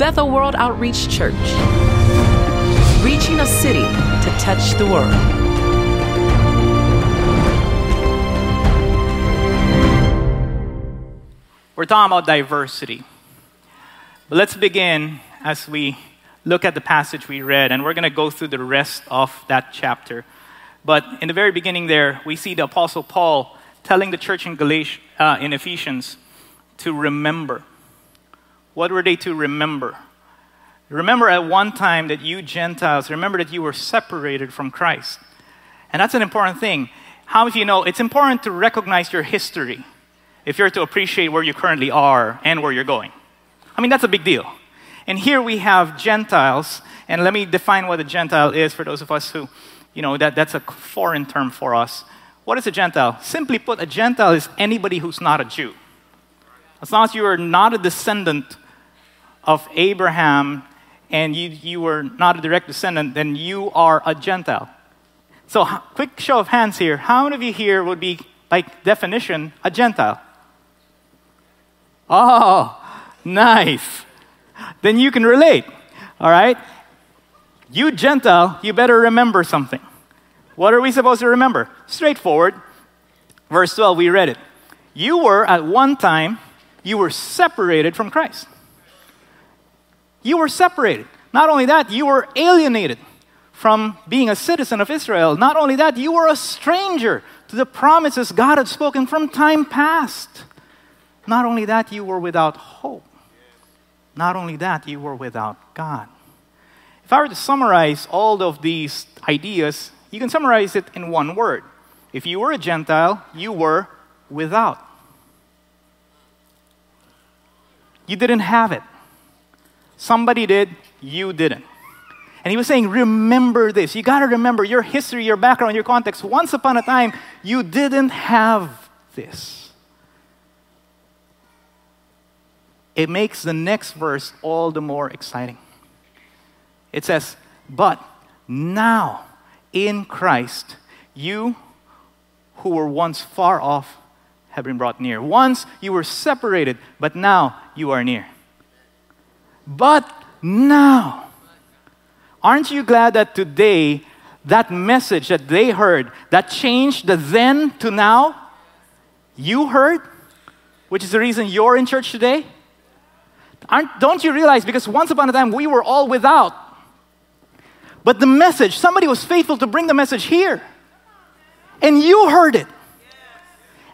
Bethel World Outreach Church, reaching a city to touch the world. We're talking about diversity. But let's begin as we look at the passage we read, and we're going to go through the rest of that chapter. But in the very beginning, there, we see the Apostle Paul telling the church in, Galatia, uh, in Ephesians to remember. What were they to remember? Remember at one time that you Gentiles, remember that you were separated from Christ. And that's an important thing. How many of you know it's important to recognize your history if you're to appreciate where you currently are and where you're going? I mean, that's a big deal. And here we have Gentiles, and let me define what a Gentile is for those of us who, you know, that, that's a foreign term for us. What is a Gentile? Simply put, a Gentile is anybody who's not a Jew. As long as you are not a descendant of Abraham and you, you were not a direct descendant, then you are a Gentile. So, quick show of hands here. How many of you here would be, by definition, a Gentile? Oh, nice. Then you can relate. All right? You Gentile, you better remember something. What are we supposed to remember? Straightforward. Verse 12, we read it. You were at one time, you were separated from Christ. You were separated. Not only that, you were alienated from being a citizen of Israel. Not only that, you were a stranger to the promises God had spoken from time past. Not only that, you were without hope. Not only that, you were without God. If I were to summarize all of these ideas, you can summarize it in one word. If you were a Gentile, you were without. You didn't have it. Somebody did, you didn't. And he was saying, Remember this. You got to remember your history, your background, your context. Once upon a time, you didn't have this. It makes the next verse all the more exciting. It says, But now in Christ, you who were once far off have been brought near. Once you were separated, but now you are near. But now, aren't you glad that today, that message that they heard, that changed the then to now, you heard, which is the reason you're in church today? Aren't, don't you realize? Because once upon a time, we were all without. But the message, somebody was faithful to bring the message here. And you heard it.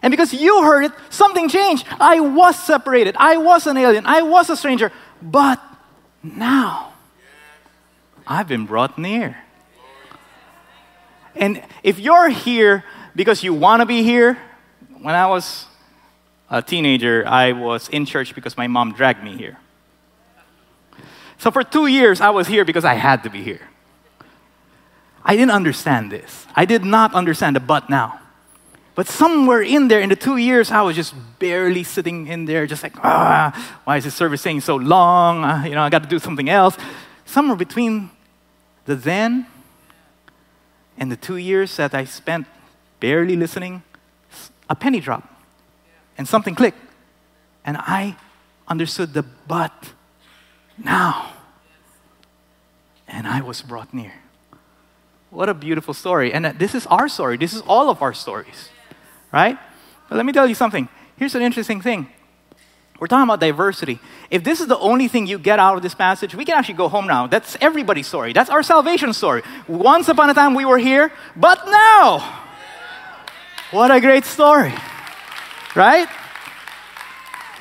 And because you heard it, something changed. I was separated. I was an alien. I was a stranger. But now, I've been brought near. And if you're here because you want to be here, when I was a teenager, I was in church because my mom dragged me here. So for two years, I was here because I had to be here. I didn't understand this. I did not understand the but now. But somewhere in there, in the two years, I was just barely sitting in there, just like, ah, why is this service saying so long? Uh, you know, I got to do something else. Somewhere between the then and the two years that I spent barely listening, a penny dropped and something clicked. And I understood the but now. And I was brought near. What a beautiful story. And this is our story. This is all of our stories right? But let me tell you something. Here's an interesting thing. We're talking about diversity. If this is the only thing you get out of this passage, we can actually go home now. That's everybody's story. That's our salvation story. Once upon a time we were here, but now. What a great story. Right?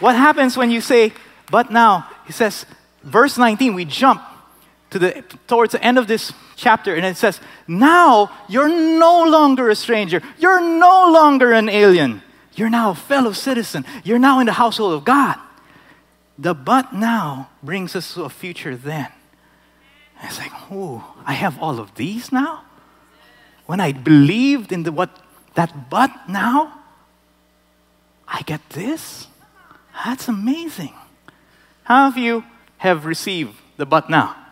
What happens when you say, but now? He says, verse 19, we jump to the, towards the end of this chapter, and it says, Now you're no longer a stranger. You're no longer an alien. You're now a fellow citizen. You're now in the household of God. The but now brings us to a future then. And it's like, oh, I have all of these now? When I believed in the what that but now, I get this? That's amazing. How of you have received the but now?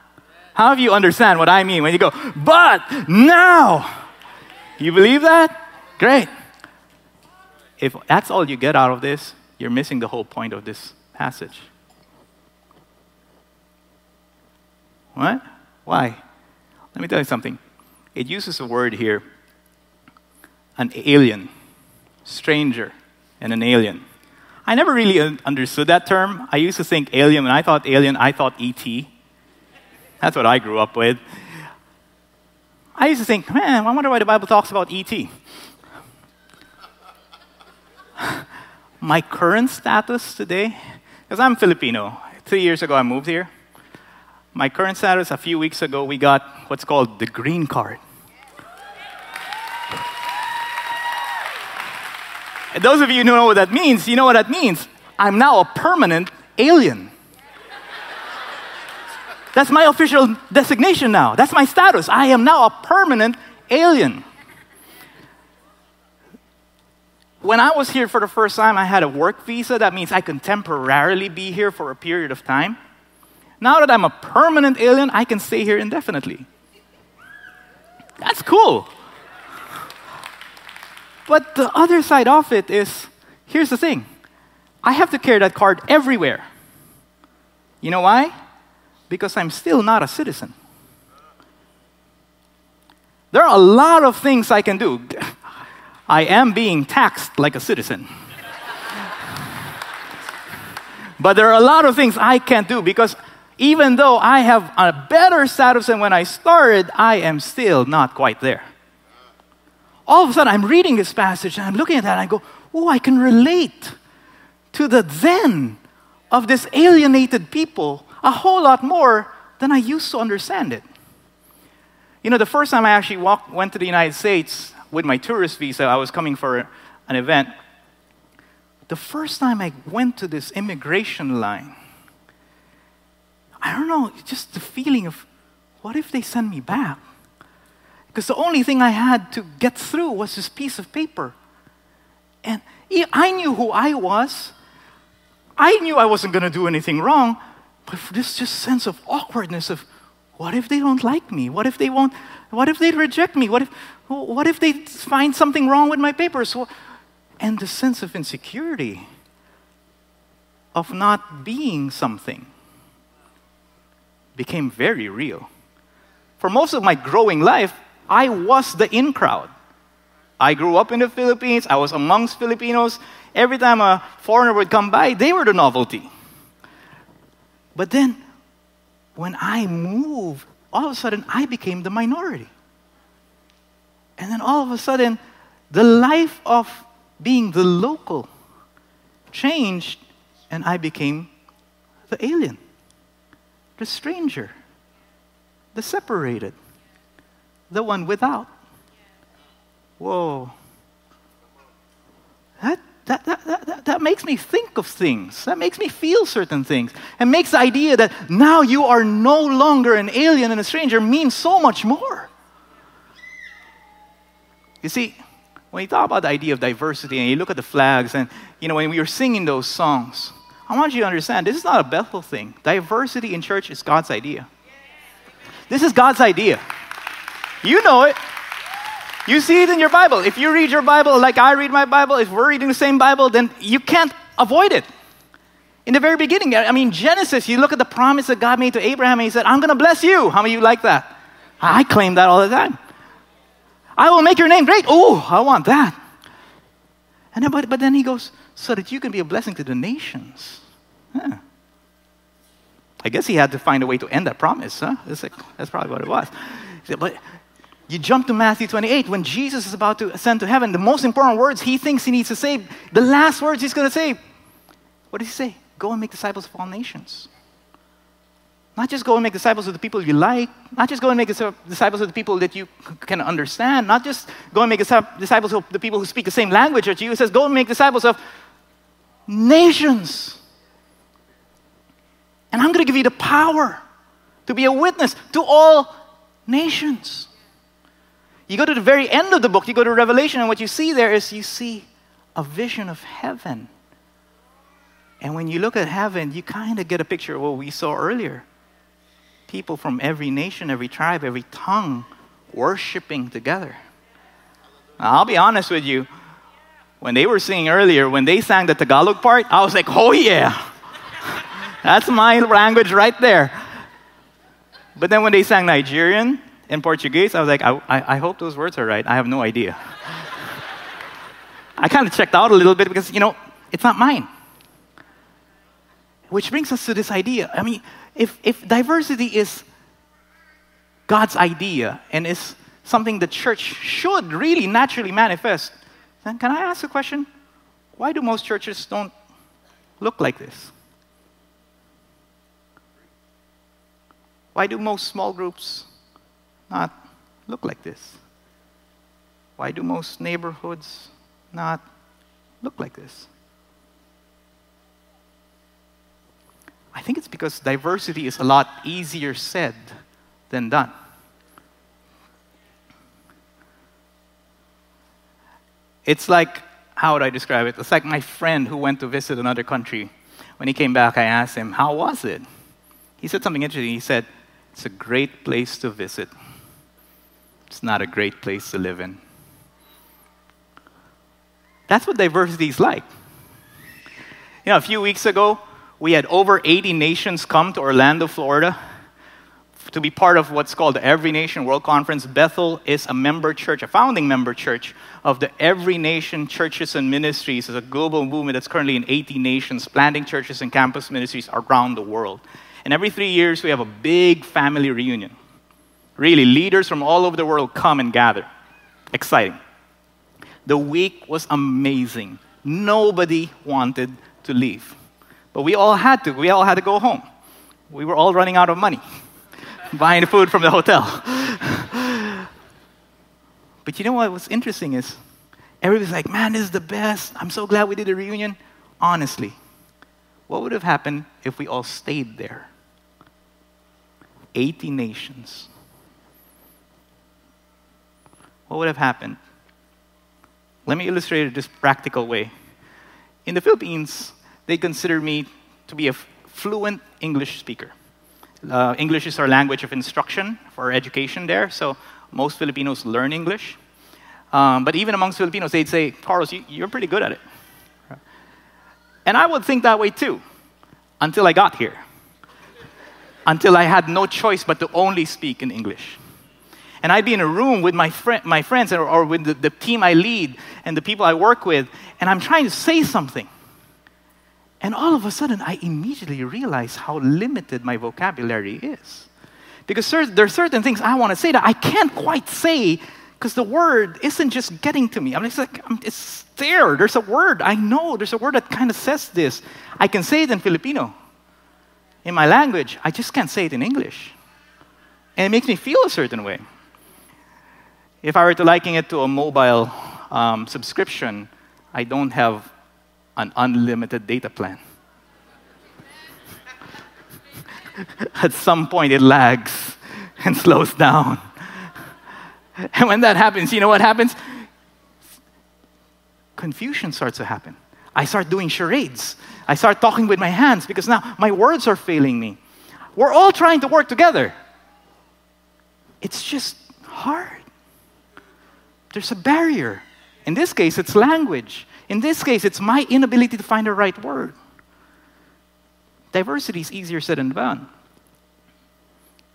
How of you understand what I mean when you go, but now? You believe that? Great. If that's all you get out of this, you're missing the whole point of this passage. What? Why? Let me tell you something. It uses a word here an alien, stranger, and an alien. I never really understood that term. I used to think alien, when I thought alien, I thought ET. That's what I grew up with. I used to think, man, I wonder why the Bible talks about ET. My current status today, because I'm Filipino. Three years ago, I moved here. My current status, a few weeks ago, we got what's called the green card. And those of you who know what that means, you know what that means. I'm now a permanent alien. That's my official designation now. That's my status. I am now a permanent alien. When I was here for the first time, I had a work visa. That means I can temporarily be here for a period of time. Now that I'm a permanent alien, I can stay here indefinitely. That's cool. But the other side of it is here's the thing I have to carry that card everywhere. You know why? Because I'm still not a citizen. There are a lot of things I can do. I am being taxed like a citizen. but there are a lot of things I can't do because even though I have a better status than when I started, I am still not quite there all of a sudden I'm reading this passage and I'm looking at that and I go, oh, I can relate to the then of this alienated people a whole lot more than I used to understand it. You know, the first time I actually walked, went to the United States with my tourist visa, I was coming for an event. The first time I went to this immigration line, I don't know, just the feeling of what if they send me back? Because the only thing I had to get through was this piece of paper. And I knew who I was. I knew I wasn't going to do anything wrong, but this just sense of awkwardness of what if they don't like me? What if they won't? What if they reject me? What if, what if they find something wrong with my papers? And the sense of insecurity of not being something became very real. For most of my growing life, I was the in crowd. I grew up in the Philippines, I was amongst Filipinos. Every time a foreigner would come by, they were the novelty. But then, when I moved, all of a sudden I became the minority. And then all of a sudden, the life of being the local changed, and I became the alien, the stranger, the separated the one without. Whoa. That, that, that, that, that makes me think of things. That makes me feel certain things. And makes the idea that now you are no longer an alien and a stranger mean so much more. You see, when you talk about the idea of diversity and you look at the flags and, you know, when we were singing those songs, I want you to understand this is not a Bethel thing. Diversity in church is God's idea. This is God's idea. You know it. You see it in your Bible. If you read your Bible like I read my Bible, if we're reading the same Bible, then you can't avoid it. In the very beginning, I mean, Genesis, you look at the promise that God made to Abraham, and He said, I'm going to bless you. How many of you like that? I claim that all the time. I will make your name great. Oh, I want that. And then, but, but then He goes, so that you can be a blessing to the nations. I guess He had to find a way to end that promise, huh? That's, like, that's probably what it was. But you jump to Matthew 28 when Jesus is about to ascend to heaven. The most important words he thinks he needs to say, the last words he's going to say, what does he say? Go and make disciples of all nations. Not just go and make disciples of the people you like, not just go and make disciples of the people that you can understand, not just go and make disciples of the people who speak the same language as you. He says, go and make disciples of nations. And I'm going to give you the power to be a witness to all nations. You go to the very end of the book, you go to Revelation, and what you see there is you see a vision of heaven. And when you look at heaven, you kind of get a picture of what we saw earlier people from every nation, every tribe, every tongue worshiping together. Now, I'll be honest with you. When they were singing earlier, when they sang the Tagalog part, I was like, oh yeah, that's my language right there. But then when they sang Nigerian and Portuguese, I was like, I, I, I hope those words are right. I have no idea. I kind of checked out a little bit because, you know, it's not mine. Which brings us to this idea. I mean, if, if diversity is God's idea and is something the church should really naturally manifest, then can I ask a question? Why do most churches don't look like this? Why do most small groups not look like this? Why do most neighborhoods not look like this? I think it's because diversity is a lot easier said than done. It's like, how would I describe it? It's like my friend who went to visit another country. When he came back, I asked him, How was it? He said something interesting. He said, It's a great place to visit, it's not a great place to live in. That's what diversity is like. You know, a few weeks ago, we had over 80 nations come to Orlando, Florida to be part of what's called the Every Nation World Conference. Bethel is a member church, a founding member church of the Every Nation Churches and Ministries. It's a global movement that's currently in 80 nations, planting churches and campus ministries around the world. And every three years, we have a big family reunion. Really, leaders from all over the world come and gather. Exciting. The week was amazing. Nobody wanted to leave. But we all had to. We all had to go home. We were all running out of money buying food from the hotel. but you know what was interesting is everybody's like, man, this is the best. I'm so glad we did a reunion. Honestly, what would have happened if we all stayed there? 80 nations. What would have happened? Let me illustrate it this practical way. In the Philippines, they consider me to be a fluent English speaker. Uh, English is our language of instruction for education there, so most Filipinos learn English. Um, but even amongst Filipinos, they'd say, Carlos, you, you're pretty good at it. And I would think that way too, until I got here. until I had no choice but to only speak in English. And I'd be in a room with my, my friends or, or with the, the team I lead and the people I work with, and I'm trying to say something. And all of a sudden, I immediately realize how limited my vocabulary is. Because there are certain things I want to say that I can't quite say because the word isn't just getting to me. I'm just like, it's there. There's a word. I know there's a word that kind of says this. I can say it in Filipino, in my language. I just can't say it in English. And it makes me feel a certain way. If I were to liken it to a mobile um, subscription, I don't have an unlimited data plan. At some point, it lags and slows down. And when that happens, you know what happens? Confusion starts to happen. I start doing charades. I start talking with my hands because now my words are failing me. We're all trying to work together. It's just hard. There's a barrier. In this case, it's language. In this case, it's my inability to find the right word. Diversity is easier said than done.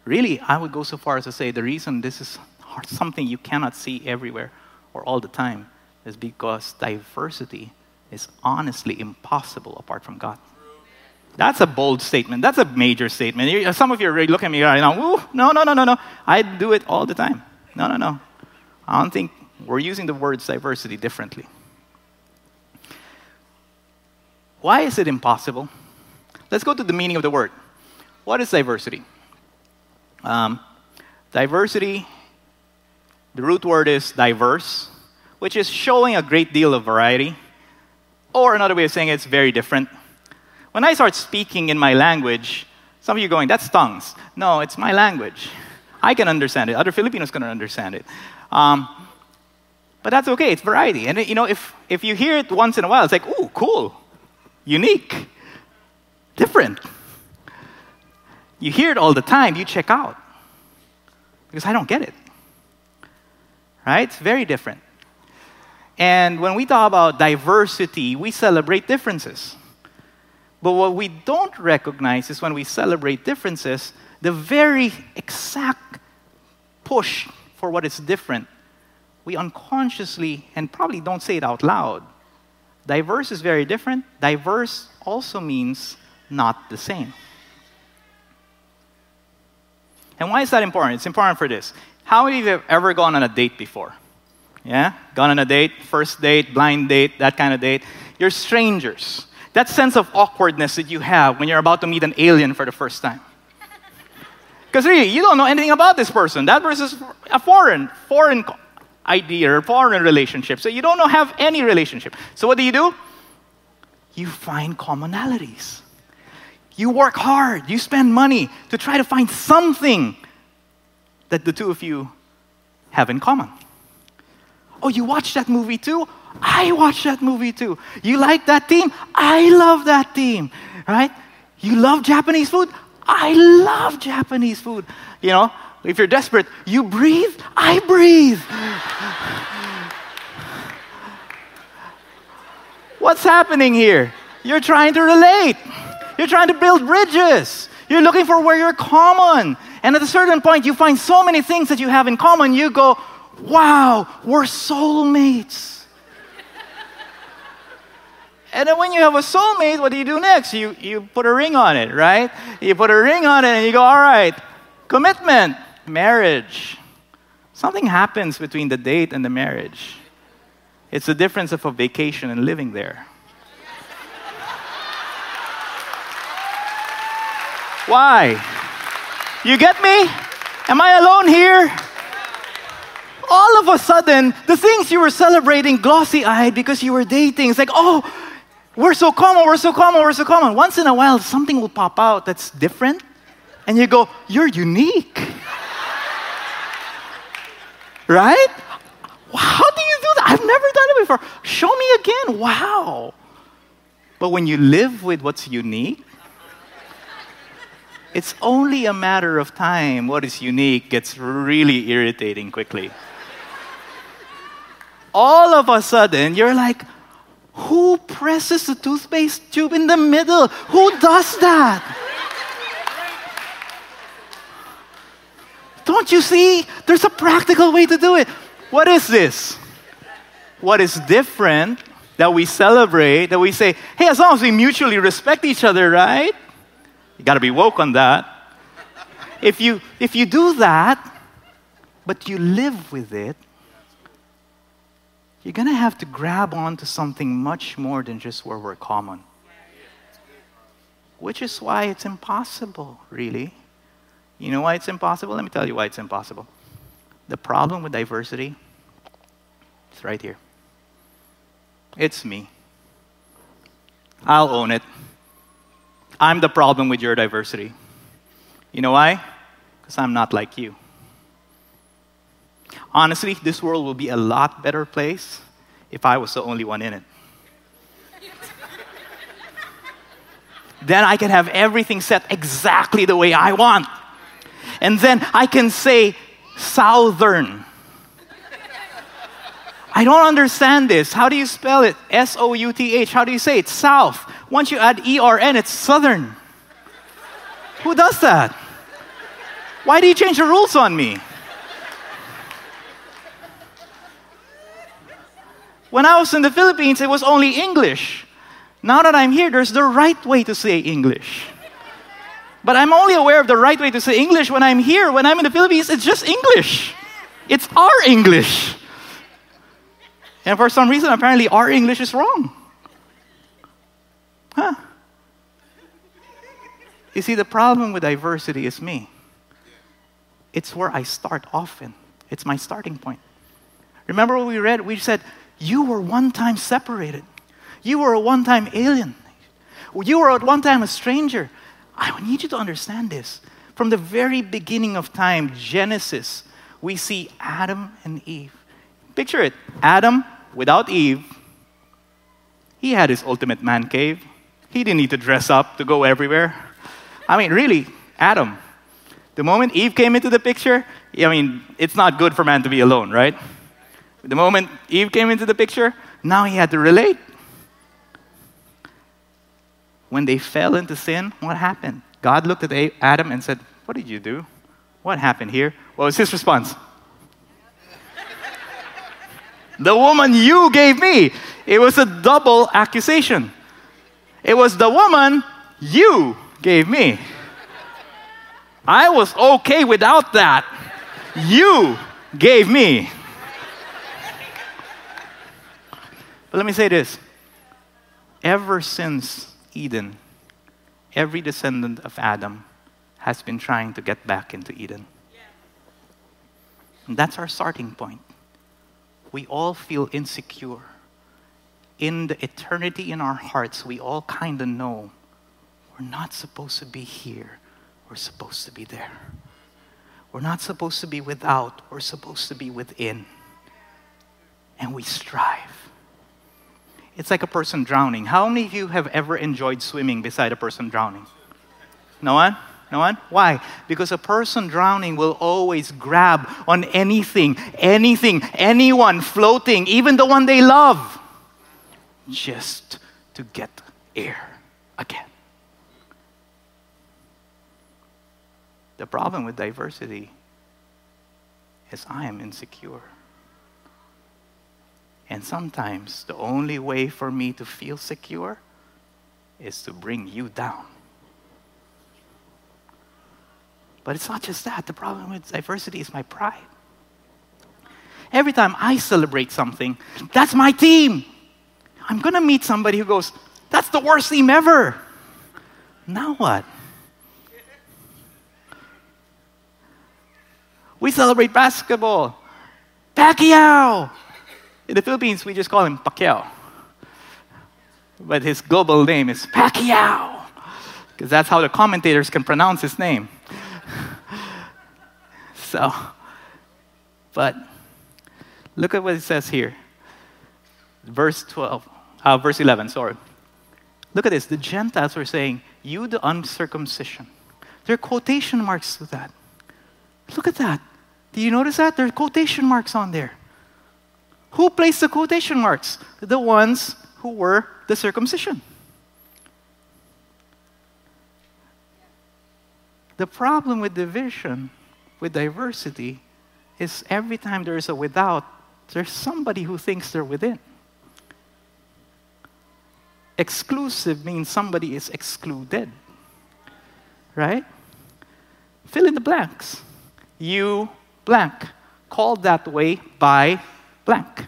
Really, I would go so far as to say the reason this is something you cannot see everywhere or all the time is because diversity is honestly impossible apart from God. That's a bold statement. That's a major statement. Uh, some of you are looking at me right now. Ooh, no, no, no, no, no. I do it all the time. No, no, no. I don't think we're using the words diversity differently. Why is it impossible? Let's go to the meaning of the word. What is diversity? Um, diversity, the root word is diverse, which is showing a great deal of variety. Or another way of saying it, it's very different. When I start speaking in my language, some of you are going, that's tongues. No, it's my language. I can understand it. Other Filipinos can understand it. Um, but that's okay. It's variety. And you know, if, if you hear it once in a while, it's like, ooh, cool unique, different. You hear it all the time, you check out. Because I don't get it. Right? It's very different. And when we talk about diversity, we celebrate differences. But what we don't recognize is when we celebrate differences, the very exact push for what is different, we unconsciously and probably don't say it out loud. Diverse is very different. Diverse also means not the same. And why is that important? It's important for this. How many of you have ever gone on a date before? Yeah? Gone on a date, first date, blind date, that kind of date. You're strangers. That sense of awkwardness that you have when you're about to meet an alien for the first time. Because really, you don't know anything about this person. That person's a foreign, foreign idea or foreign relationship. So you don't know, have any relationship. So what do you do? You find commonalities. You work hard, you spend money to try to find something that the two of you have in common. Oh, you watch that movie too? I watch that movie too. You like that team? I love that team, right? You love Japanese food? I love Japanese food. You know, if you're desperate, you breathe? I breathe. What's happening here? You're trying to relate. You're trying to build bridges. You're looking for where you're common. And at a certain point, you find so many things that you have in common, you go, wow, we're soulmates. and then when you have a soulmate, what do you do next? You, you put a ring on it, right? You put a ring on it and you go, all right, commitment, marriage. Something happens between the date and the marriage. It's the difference of a vacation and living there. Why? You get me? Am I alone here? All of a sudden, the things you were celebrating glossy eyed because you were dating, it's like, oh, we're so common, we're so common, we're so common. Once in a while, something will pop out that's different, and you go, you're unique. Right? How do you do that? I've never done it before. Show me again. Wow. But when you live with what's unique, it's only a matter of time. What is unique gets really irritating quickly. All of a sudden, you're like, who presses the toothpaste tube in the middle? Who does that? Don't you see? There's a practical way to do it. What is this? What is different that we celebrate, that we say, hey, as long as we mutually respect each other, right? You got to be woke on that. If you, if you do that, but you live with it, you're to have to grab onto something much more than just where we're common. Which is why it's impossible, really. You know why it's impossible? Let me tell you why it's impossible. The problem with diversity is right here. It's me. I'll own it. I'm the problem with your diversity. You know why? Because I'm not like you. Honestly, this world will be a lot better place if I was the only one in it. then I can have everything set exactly the way I want. And then I can say, Southern. I don't understand this. How do you spell it? S O U T H. How do you say it? South. Once you add E R N, it's Southern. Who does that? Why do you change the rules on me? When I was in the Philippines, it was only English. Now that I'm here, there's the right way to say English. But I'm only aware of the right way to say English when I'm here. When I'm in the Philippines, it's just English. It's our English. And for some reason, apparently, our English is wrong. Huh? You see, the problem with diversity is me. It's where I start often, it's my starting point. Remember what we read? We said, You were one time separated, you were a one time alien, you were at one time a stranger. I need you to understand this. From the very beginning of time, Genesis, we see Adam and Eve. Picture it Adam without Eve, he had his ultimate man cave. He didn't need to dress up to go everywhere. I mean, really, Adam. The moment Eve came into the picture, I mean, it's not good for man to be alone, right? The moment Eve came into the picture, now he had to relate. When they fell into sin, what happened? God looked at Adam and said, What did you do? What happened here? What was his response? the woman you gave me. It was a double accusation. It was the woman you gave me. I was okay without that. You gave me. But let me say this ever since Eden, every descendant of Adam has been trying to get back into Eden. And that's our starting point. We all feel insecure. In the eternity in our hearts, we all kind of know we're not supposed to be here, we're supposed to be there. We're not supposed to be without, we're supposed to be within. And we strive. It's like a person drowning. How many of you have ever enjoyed swimming beside a person drowning? No one? No one? Why? Because a person drowning will always grab on anything, anything, anyone floating, even the one they love, just to get air again. The problem with diversity is I am insecure. And sometimes the only way for me to feel secure is to bring you down. But it's not just that. The problem with diversity is my pride. Every time I celebrate something, that's my team. I'm going to meet somebody who goes, That's the worst team ever. Now what? We celebrate basketball. Pacquiao. In the Philippines, we just call him Pacquiao. But his global name is Pacquiao. Because that's how the commentators can pronounce his name. so, but look at what it says here. Verse 12, uh, verse 11, sorry. Look at this. The Gentiles were saying, You, the uncircumcision. There are quotation marks to that. Look at that. Do you notice that? There are quotation marks on there. Who placed the quotation marks? The ones who were the circumcision. The problem with division, with diversity, is every time there is a without, there's somebody who thinks they're within. Exclusive means somebody is excluded. Right? Fill in the blanks. You blank, called that way by blank.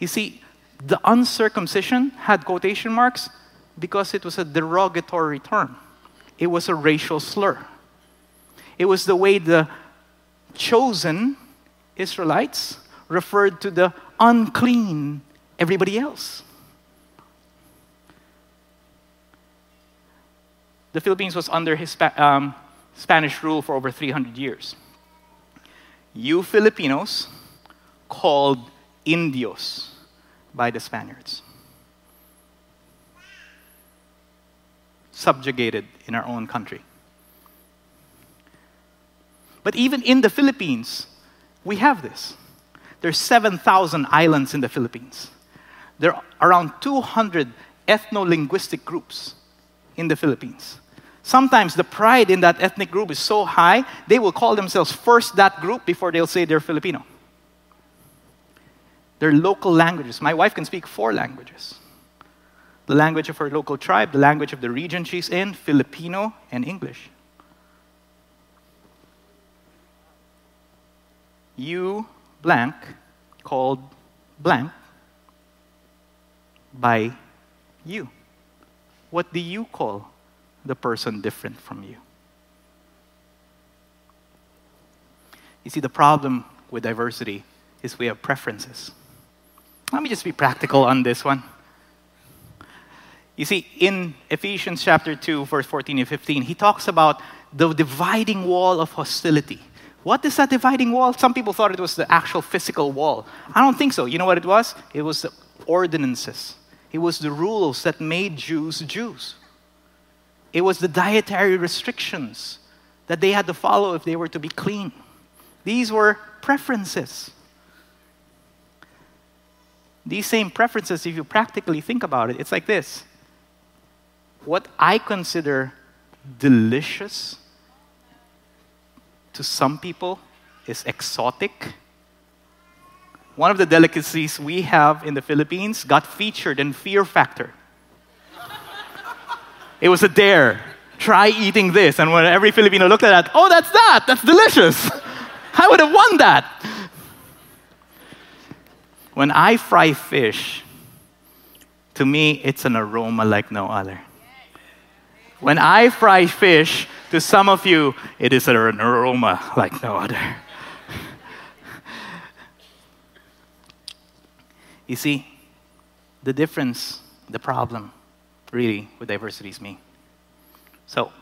You see, the uncircumcision had quotation marks because it was a derogatory term. It was a racial slur. It was the way the chosen Israelites referred to the unclean everybody else. The Philippines was under Hispa- um, Spanish rule for over 300 years. You Filipinos called Indios by the Spaniards. Subjugated in our own country. But even in the Philippines, we have this. There's 7,000 islands in the Philippines. There are around 200 ethno linguistic groups in the Philippines. Sometimes the pride in that ethnic group is so high, they will call themselves first that group before they'll say they're Filipino. They're local languages. My wife can speak four languages the language of her local tribe, the language of the region she's in, Filipino, and English. You blank called blank by you. What do you call the person different from you. You see, the problem with diversity is we have preferences. Let me just be practical on this one. You see, in Ephesians chapter 2, verse 14 and 15, he talks about the dividing wall of hostility. What is that dividing wall? Some people thought it was the actual physical wall. I don't think so. You know what it was? It was the ordinances, it was the rules that made Jews Jews. It was the dietary restrictions that they had to follow if they were to be clean. These were preferences. These same preferences, if you practically think about it, it's like this. What I consider delicious to some people is exotic. One of the delicacies we have in the Philippines got featured in Fear Factor. It was a dare. Try eating this. And when every Filipino looked at that, oh, that's that. That's delicious. I would have won that. When I fry fish, to me, it's an aroma like no other. When I fry fish, to some of you, it is an aroma like no other. you see, the difference, the problem, really, what diversity is me. So,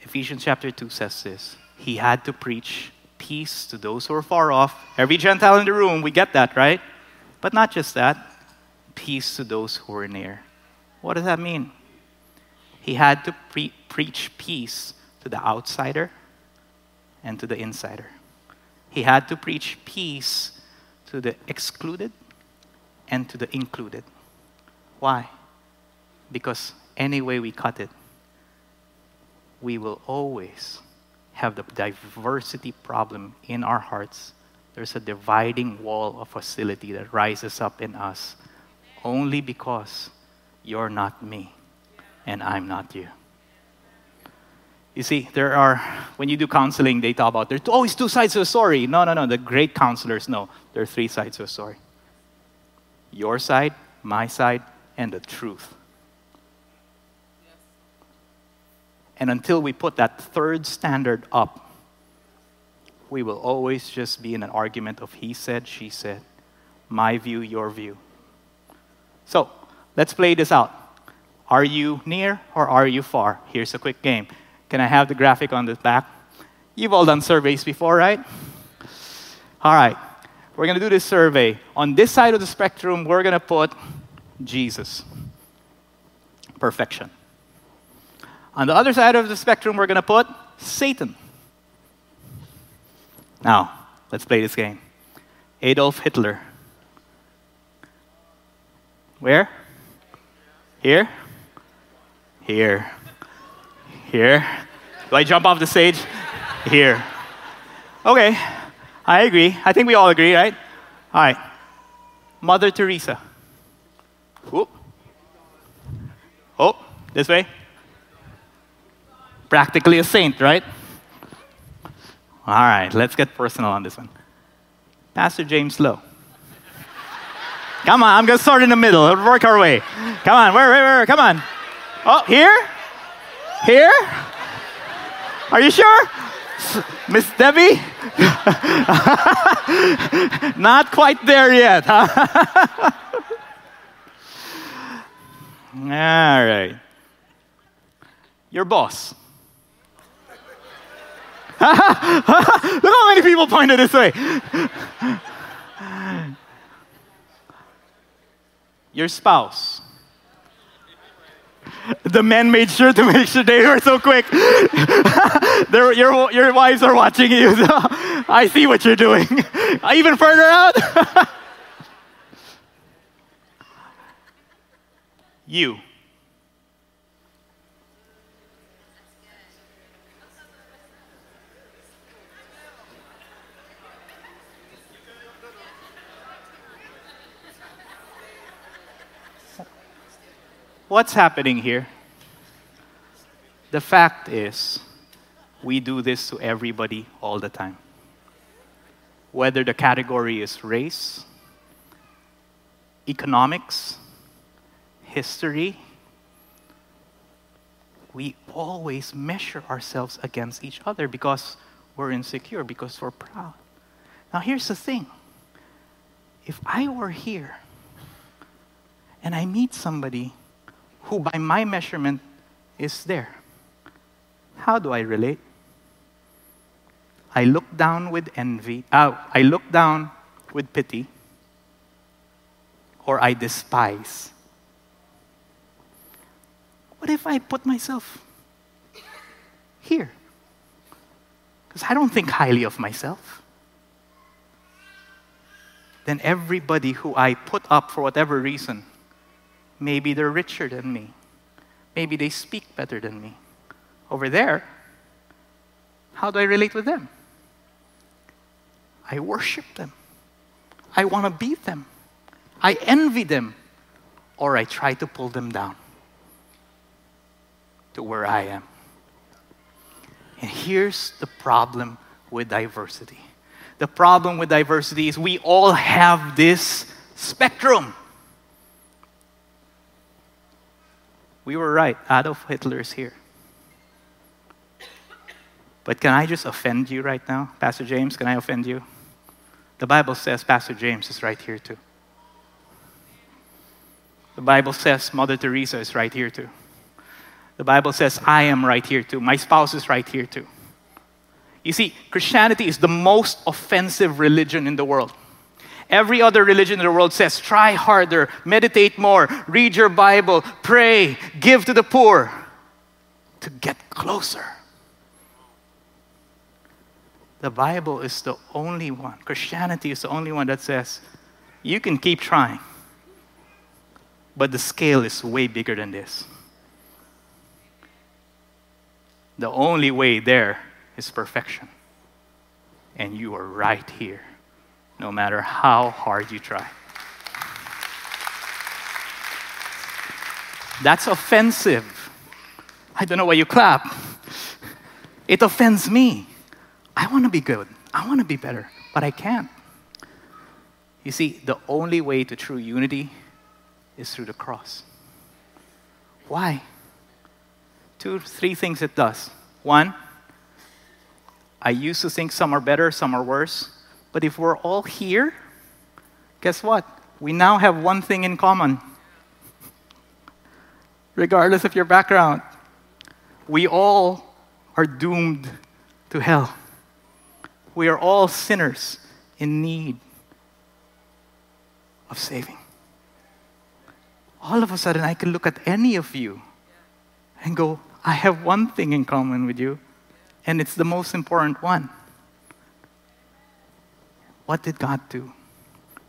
Ephesians chapter 2 says this He had to preach peace to those who are far off. Every Gentile in the room, we get that, right? But not just that, peace to those who are near. What does that mean? He had to pre- preach peace to the outsider and to the insider. He had to preach peace to the excluded and to the included. Why? Because any way we cut it, we will always have the diversity problem in our hearts. There's a dividing wall of hostility that rises up in us only because you're not me and I'm not you. You see, there are, when you do counseling, they talk about there's always two sides to a story. No, no, no. The great counselors know there are three sides to a story your side, my side, and the truth. And until we put that third standard up, we will always just be in an argument of he said, she said, my view, your view. So let's play this out. Are you near or are you far? Here's a quick game. Can I have the graphic on the back? You've all done surveys before, right? All right. We're going to do this survey. On this side of the spectrum, we're going to put Jesus. Perfection. On the other side of the spectrum, we're going to put Satan. Now, let's play this game. Adolf Hitler. Where? Here? Here. Here. Do I jump off the stage? Here. Okay, I agree. I think we all agree, right? All right. Mother Teresa. Whoop. Oh, this way. Practically a saint, right? All right, let's get personal on this one. Pastor James Lowe. Come on, I'm gonna start in the middle. Work our way. Come on, where, where, where? Come on. Oh, here? Here? Are you sure? Miss Debbie? Not quite there yet, huh? All right. Your boss. Look how many people pointed this way. Your spouse. The men made sure to make sure they were so quick. your, your wives are watching you. So I see what you're doing. Even further out. you. What's happening here? The fact is, we do this to everybody all the time. Whether the category is race, economics, history, we always measure ourselves against each other because we're insecure, because we're proud. Now, here's the thing if I were here and I meet somebody who, by my measurement, is there. How do I relate? I look down with envy, uh, I look down with pity, or I despise. What if I put myself here? Because I don't think highly of myself. Then everybody who I put up for whatever reason Maybe they're richer than me. Maybe they speak better than me. Over there, how do I relate with them? I worship them. I want to beat them. I envy them. Or I try to pull them down to where I am. And here's the problem with diversity the problem with diversity is we all have this spectrum. We were right, Adolf Hitler is here. But can I just offend you right now? Pastor James, can I offend you? The Bible says Pastor James is right here too. The Bible says Mother Teresa is right here too. The Bible says I am right here too. My spouse is right here too. You see, Christianity is the most offensive religion in the world. Every other religion in the world says try harder, meditate more, read your Bible, pray, give to the poor to get closer. The Bible is the only one, Christianity is the only one that says you can keep trying, but the scale is way bigger than this. The only way there is perfection. And you are right here, no matter how hard you try. That's offensive. I don't know why you clap. It offends me. I want to be good. I want to be better, but I can't. You see, the only way to true unity is through the cross. Why? Two, three things it does. One, I used to think some are better, some are worse. But if we're all here, guess what? We now have one thing in common. Regardless of your background, we all are doomed to hell. We are all sinners in need of saving. All of a sudden, I can look at any of you and go, I have one thing in common with you and it's the most important one. What did God do?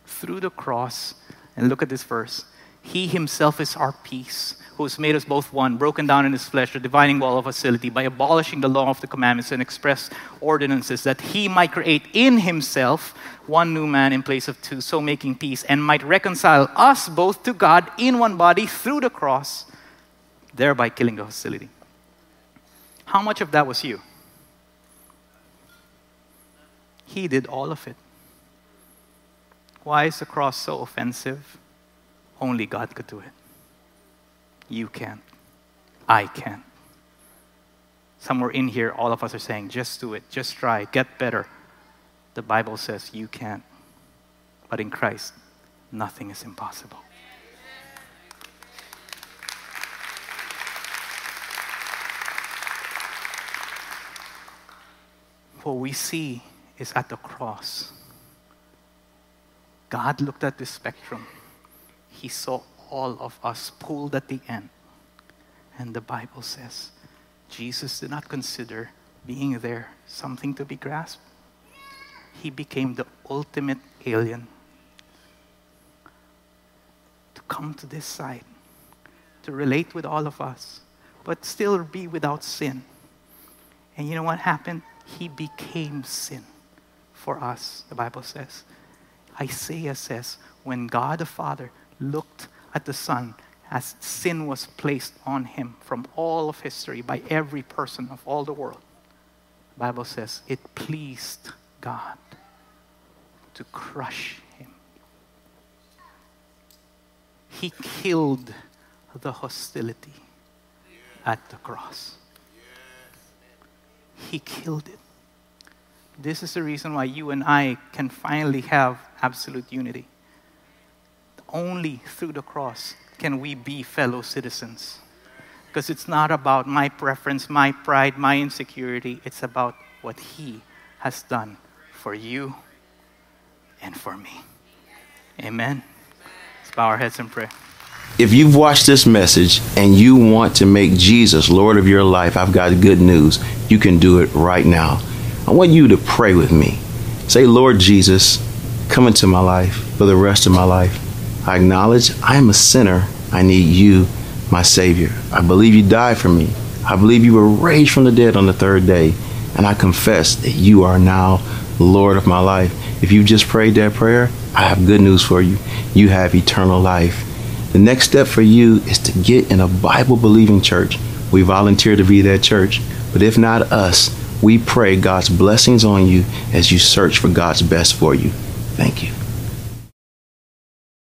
Through the cross, and look at this verse He Himself is our peace, who has made us both one, broken down in His flesh, the dividing wall of hostility, by abolishing the law of the commandments and express ordinances, that He might create in Himself one new man in place of two, so making peace, and might reconcile us both to God in one body through the cross, thereby killing the hostility. How much of that was you? He did all of it. Why is the cross so offensive? Only God could do it. You can't. I can't. Somewhere in here, all of us are saying, just do it, just try, get better. The Bible says you can't. But in Christ, nothing is impossible. What we see is at the cross. God looked at the spectrum. He saw all of us pulled at the end. And the Bible says Jesus did not consider being there something to be grasped. He became the ultimate alien to come to this side, to relate with all of us, but still be without sin. And you know what happened? He became sin for us, the Bible says. Isaiah says, when God the Father looked at the Son, as sin was placed on him from all of history by every person of all the world, the Bible says it pleased God to crush him. He killed the hostility at the cross. He killed it. This is the reason why you and I can finally have absolute unity. Only through the cross can we be fellow citizens. Because it's not about my preference, my pride, my insecurity. It's about what He has done for you and for me. Amen. Let's bow our heads and pray. If you've watched this message and you want to make Jesus Lord of your life, I've got good news. You can do it right now. I want you to pray with me. Say, Lord Jesus, come into my life for the rest of my life. I acknowledge I am a sinner. I need you, my Savior. I believe you died for me. I believe you were raised from the dead on the third day. And I confess that you are now Lord of my life. If you just prayed that prayer, I have good news for you. You have eternal life. The next step for you is to get in a Bible believing church. We volunteer to be that church. But if not us, we pray God's blessings on you as you search for God's best for you. Thank you.